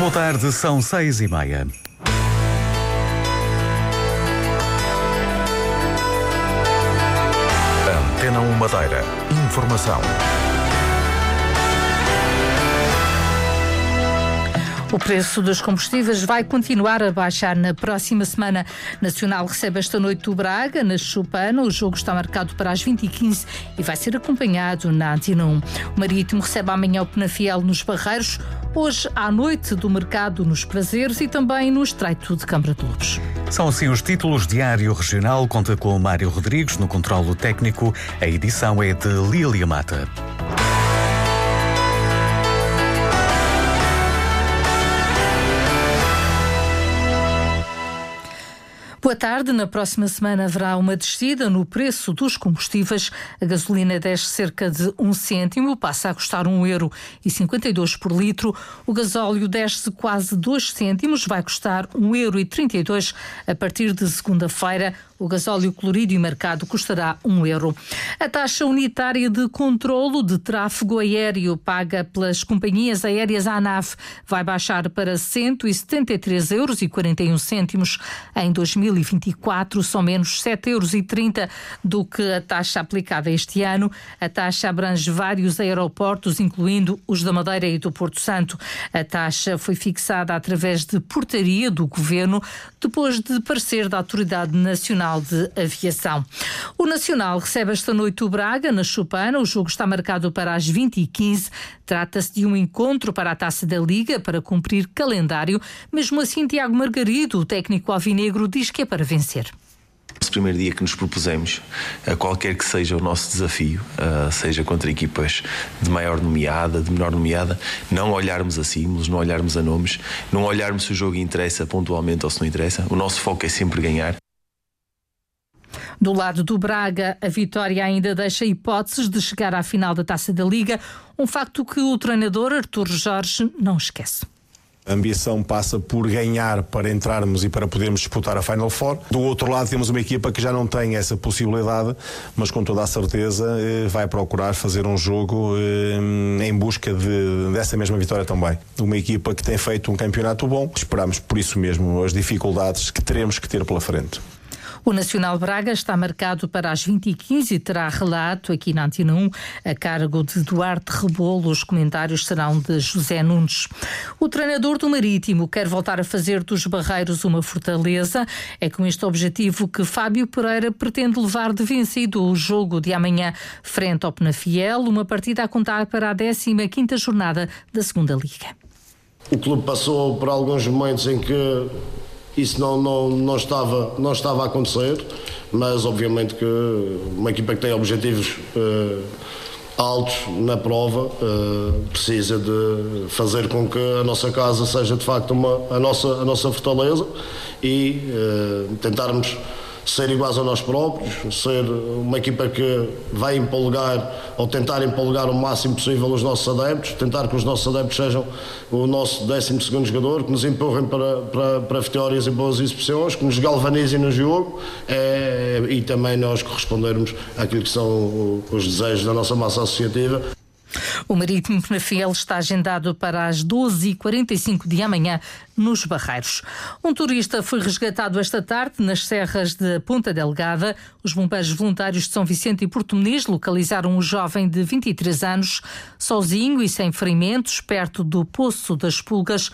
boa tarde, são seis e meia. Antena 1 Madeira. Informação. O preço dos combustíveis vai continuar a baixar na próxima semana. Nacional recebe esta noite o Braga, na Chupana. O jogo está marcado para as 20h15 e vai ser acompanhado na Antena 1. O Marítimo recebe amanhã o Penafiel nos Barreiros. Hoje à noite do mercado nos Prazeres e também no Estreito de Câmara de Lobos. São assim os títulos Diário Regional. Conta com Mário Rodrigues no controlo técnico. A edição é de Lília Mata. Boa tarde. Na próxima semana haverá uma descida no preço dos combustíveis. A gasolina desce cerca de um cêntimo, passa a custar um euro e 52 por litro. O gasóleo desce quase dois cêntimos, vai custar um euro e 32 a partir de segunda-feira. O gasóleo clorídeo marcado custará um euro. A taxa unitária de controlo de tráfego aéreo paga pelas companhias aéreas ANAV vai baixar para 173 euros e 41 cêntimos em 2024, são menos 7 euros e 30 do que a taxa aplicada este ano. A taxa abrange vários aeroportos, incluindo os da Madeira e do Porto Santo. A taxa foi fixada através de portaria do governo depois de parecer da Autoridade Nacional de Aviação. O Nacional recebe esta noite o Braga, na Chupana. O jogo está marcado para as 20h15. Trata-se de um encontro para a taça da Liga, para cumprir calendário. Mesmo assim, Tiago Margarido, o técnico alvinegro, diz que é para vencer esse primeiro dia que nos propusemos, qualquer que seja o nosso desafio, seja contra equipas de maior nomeada, de menor nomeada, não olharmos a símbolos, não olharmos a nomes, não olharmos se o jogo interessa pontualmente ou se não interessa. O nosso foco é sempre ganhar. Do lado do Braga, a vitória ainda deixa hipóteses de chegar à final da Taça da Liga, um facto que o treinador Artur Jorge não esquece. A ambição passa por ganhar para entrarmos e para podermos disputar a Final Four. Do outro lado, temos uma equipa que já não tem essa possibilidade, mas com toda a certeza eh, vai procurar fazer um jogo eh, em busca de, dessa mesma vitória também. Uma equipa que tem feito um campeonato bom. Esperamos por isso mesmo as dificuldades que teremos que ter pela frente. O Nacional Braga está marcado para as 20h15 e terá relato aqui na Antena 1 a cargo de Duarte Rebolo. Os comentários serão de José Nunes. O treinador do Marítimo quer voltar a fazer dos Barreiros uma fortaleza. É com este objetivo que Fábio Pereira pretende levar de vencido o jogo de amanhã frente ao Penafiel, uma partida a contar para a 15ª jornada da Segunda Liga. O clube passou por alguns momentos em que isso não, não, não, estava, não estava a acontecer, mas obviamente que uma equipa que tem objetivos uh, altos na prova uh, precisa de fazer com que a nossa casa seja de facto uma, a, nossa, a nossa fortaleza e uh, tentarmos ser iguais a nós próprios, ser uma equipa que vai empolgar ou tentar empolgar o máximo possível os nossos adeptos, tentar que os nossos adeptos sejam o nosso 12 jogador, que nos empurrem para, para, para vitórias e boas exibições, que nos galvanizem no jogo é, e também nós correspondermos àquilo que são os desejos da nossa massa associativa. O Marítimo Penafiel está agendado para as 12h45 de amanhã nos Barreiros. Um turista foi resgatado esta tarde nas serras de Ponta Delgada. Os bombeiros voluntários de São Vicente e Porto Muniz localizaram um jovem de 23 anos, sozinho e sem ferimentos, perto do Poço das Pulgas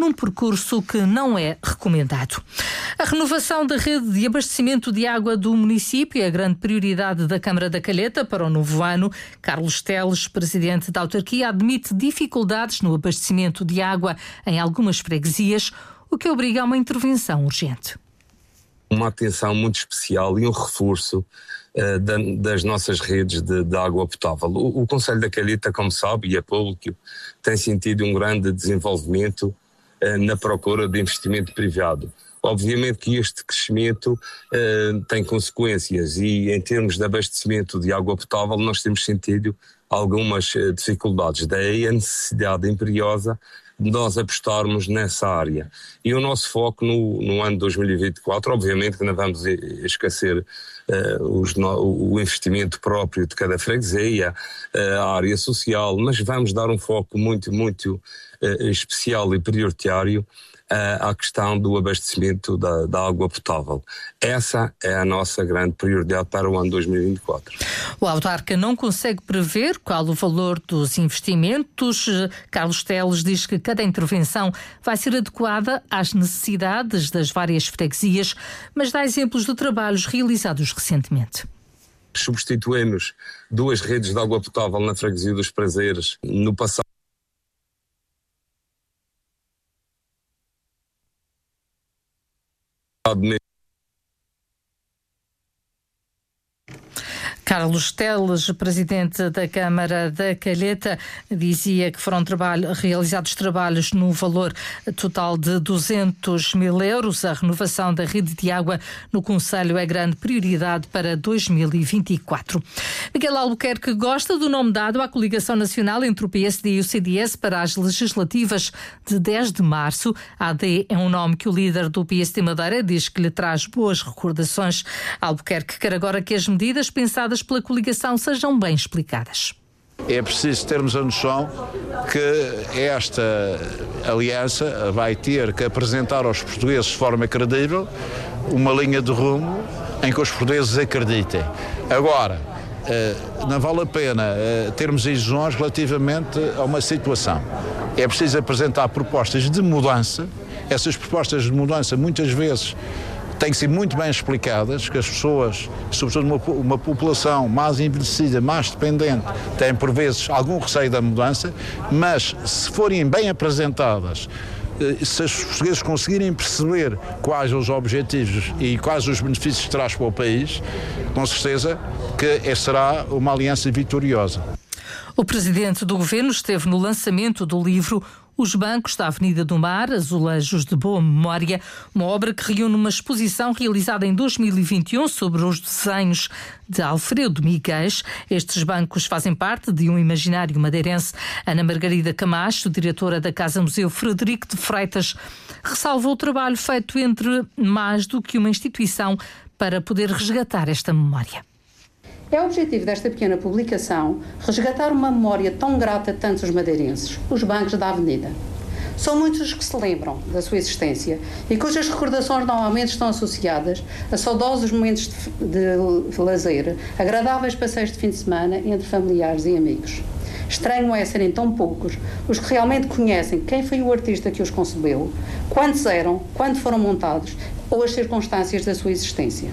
num percurso que não é recomendado. A renovação da rede de abastecimento de água do município é a grande prioridade da Câmara da Calheta para o novo ano. Carlos Teles, presidente da autarquia, admite dificuldades no abastecimento de água em algumas freguesias, o que obriga a uma intervenção urgente. Uma atenção muito especial e um reforço Uh, da, das nossas redes de, de água potável. O, o Conselho da Calheta, como sabe, e é público, tem sentido um grande desenvolvimento na procura de investimento privado. Obviamente que este crescimento uh, tem consequências e em termos de abastecimento de água potável nós temos sentido algumas uh, dificuldades. Daí a necessidade imperiosa de nós apostarmos nessa área. E o nosso foco no, no ano 2024, obviamente que não vamos esquecer uh, os, no, o investimento próprio de cada freguesia, a área social, mas vamos dar um foco muito, muito especial e prioritário à questão do abastecimento da, da, água potável. Essa é a nossa grande prioridade para o ano 2024. O autarca não consegue prever qual o valor dos investimentos. Carlos Teles diz que cada intervenção vai ser adequada às necessidades das várias freguesias, mas dá exemplos de trabalhos realizados recentemente substituímos duas redes de água potável na freguesia dos Prazeres no passado God Carlos Teles, presidente da Câmara da Calheta, dizia que foram trabalho, realizados trabalhos no valor total de 200 mil euros. A renovação da rede de água no Conselho é grande prioridade para 2024. Miguel Albuquerque gosta do nome dado à coligação nacional entre o PSD e o CDS para as legislativas de 10 de março. A AD é um nome que o líder do PSD Madeira diz que lhe traz boas recordações. Albuquerque quer agora que as medidas pensadas pela coligação sejam bem explicadas. É preciso termos a noção que esta aliança vai ter que apresentar aos portugueses de forma credível uma linha de rumo em que os portugueses acreditem. Agora, eh, não vale a pena eh, termos ilusões relativamente a uma situação. É preciso apresentar propostas de mudança. Essas propostas de mudança muitas vezes têm que ser muito bem explicadas, que as pessoas, sobretudo uma, uma população mais envelhecida, mais dependente, têm por vezes algum receio da mudança, mas se forem bem apresentadas, eh, se os portugueses conseguirem perceber quais os objetivos e quais os benefícios que traz para o país, com certeza que será uma aliança vitoriosa. O presidente do governo esteve no lançamento do livro os Bancos da Avenida do Mar, Azulejos de Boa Memória, uma obra que reúne uma exposição realizada em 2021 sobre os desenhos de Alfredo Miguel. Estes bancos fazem parte de um imaginário madeirense. Ana Margarida Camacho, diretora da Casa Museu Frederico de Freitas, ressalvou o trabalho feito entre mais do que uma instituição para poder resgatar esta memória. É o objetivo desta pequena publicação resgatar uma memória tão grata a tantos madeirenses, os bancos da Avenida. São muitos os que se lembram da sua existência e cujas recordações normalmente estão associadas a saudosos momentos de, de lazer, agradáveis passeios de fim de semana entre familiares e amigos. Estranho é serem tão poucos os que realmente conhecem quem foi o artista que os concebeu, quantos eram, quando foram montados ou as circunstâncias da sua existência.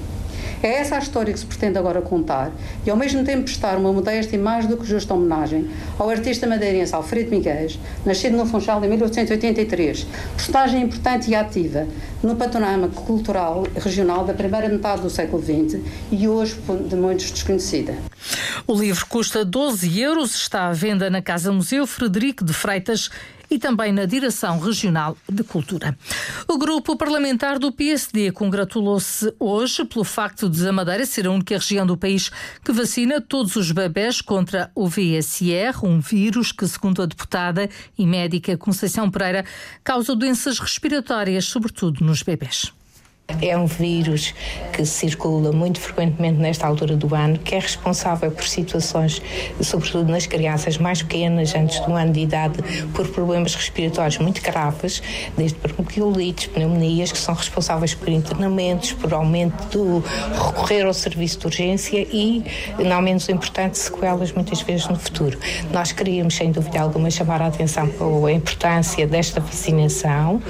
É essa a história que se pretende agora contar e ao mesmo tempo prestar uma modesta e mais do que justa homenagem ao artista madeirense Alfredo Miguel, nascido no Funchal em 1883, personagem importante e ativa no panorama cultural regional da primeira metade do século XX e hoje de muitos desconhecida. O livro custa 12 euros, está à venda na Casa Museu Frederico de Freitas e também na Direção Regional de Cultura. O grupo parlamentar do PSD congratulou-se hoje pelo facto de a Madeira ser a única região do país que vacina todos os bebés contra o VSR, um vírus que, segundo a deputada e médica Conceição Pereira, causa doenças respiratórias, sobretudo nos bebés. É um vírus que circula muito frequentemente nesta altura do ano, que é responsável por situações, sobretudo nas crianças mais pequenas, antes do ano de idade, por problemas respiratórios muito graves, desde bronquiolites, pneumonias, que são responsáveis por internamentos, por aumento do recorrer ao serviço de urgência e, não menos importante, sequelas muitas vezes no futuro. Nós queríamos, sem dúvida alguma, chamar a atenção para a importância desta vacinação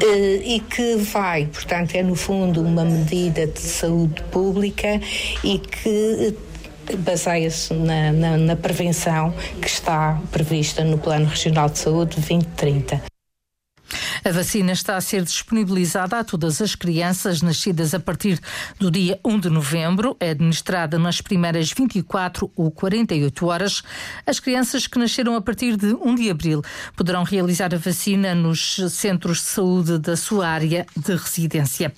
eh, e que vai, portanto, é no fundo, uma medida de saúde pública e que baseia-se na, na, na, prevenção que está prevista no Plano Regional de Saúde 2030. A vacina está a ser disponibilizada a todas as crianças nascidas a partir do dia 1 de novembro. É administrada nas primeiras 24 ou 48 horas. As crianças que nasceram a partir de 1 de abril poderão realizar a vacina nos centros de saúde da sua área de residência.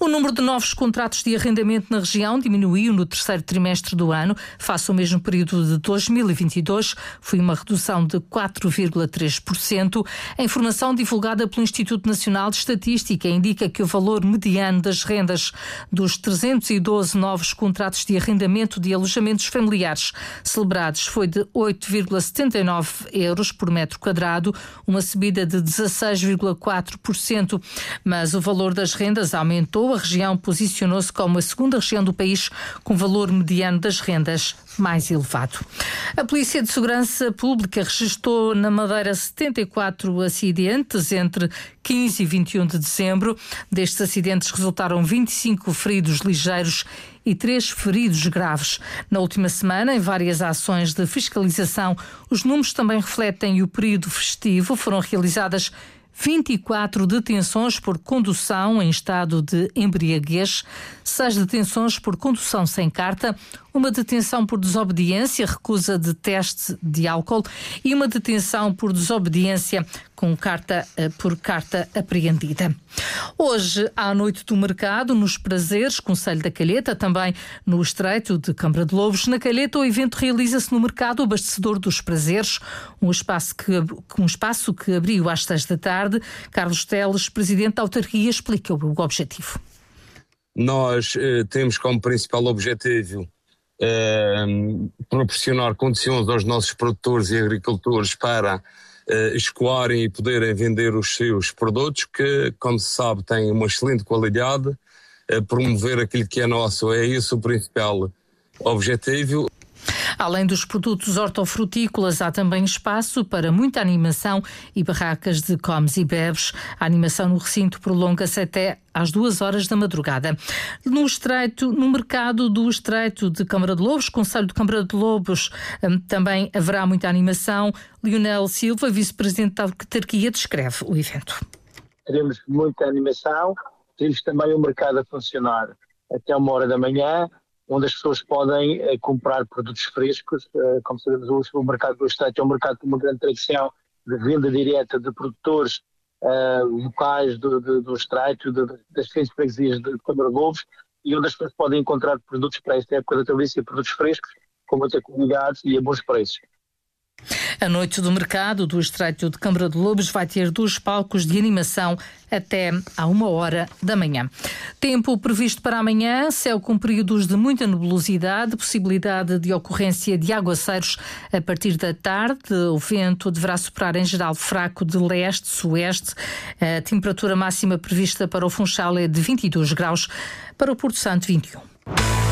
O número de novos contratos de arrendamento na região diminuiu no terceiro trimestre do ano, face ao mesmo período de 2022. Foi uma redução de 4,3%. A informação divulgada pelo Instituto Nacional de Estatística indica que o valor mediano das rendas dos 312 novos contratos de arrendamento de alojamentos familiares celebrados foi de 8,79 euros por metro quadrado, uma subida de 16,4%. Mas o valor das rendas aumentou. A região posicionou-se como a segunda região do país com valor mediano das rendas mais elevado. A Polícia de Segurança Pública registrou na Madeira 74 acidentes entre 15 e 21 de dezembro. Destes acidentes resultaram 25 feridos ligeiros e três feridos graves. Na última semana, em várias ações de fiscalização, os números também refletem o período festivo. Foram realizadas 24 detenções por condução em estado de embriaguez, 6 detenções por condução sem carta, uma detenção por desobediência, recusa de teste de álcool e uma detenção por desobediência com carta eh, por carta apreendida. Hoje, à noite do mercado, nos Prazeres, Conselho da Calheta, também no Estreito de Câmara de Lobos, na Calheta, o evento realiza-se no mercado Abastecedor dos Prazeres, um espaço que, um espaço que abriu às seis da tarde. Carlos Teles, presidente da autarquia, explica o objetivo. Nós eh, temos como principal objetivo eh, proporcionar condições aos nossos produtores e agricultores para eh, escoarem e poderem vender os seus produtos, que, como se sabe, têm uma excelente qualidade, eh, promover aquilo que é nosso. É isso o principal objetivo. Além dos produtos hortofrutícolas, há também espaço para muita animação e barracas de comes e bebes. A animação no recinto prolonga-se até às duas horas da madrugada. No estreito, no mercado do estreito de Câmara de Lobos, Conselho de Câmara de Lobos, hum, também haverá muita animação. Lionel Silva, vice-presidente da autarquia, descreve o evento. Teremos muita animação, temos também o mercado a funcionar até uma hora da manhã, onde as pessoas podem uh, comprar produtos frescos. Uh, como sabemos, o, mercado do Estado é um mercado com uma grande tradição de venda direta de produtores uh, locais do, do, do Estreito, de, das diferentes freguesias de Câmara Golfos, e onde as pessoas podem encontrar produtos para esta época da travessia, produtos frescos, com muita qualidade e a bons preços. A noite do mercado do Estreito de Câmara de Lobos vai ter dois palcos de animação até à uma hora da manhã. Tempo previsto para amanhã, céu com períodos de muita nebulosidade, possibilidade de ocorrência de aguaceiros a partir da tarde. O vento deverá soprar em geral fraco de leste-sueste. A temperatura máxima prevista para o Funchal é de 22 graus, para o Porto Santo 21.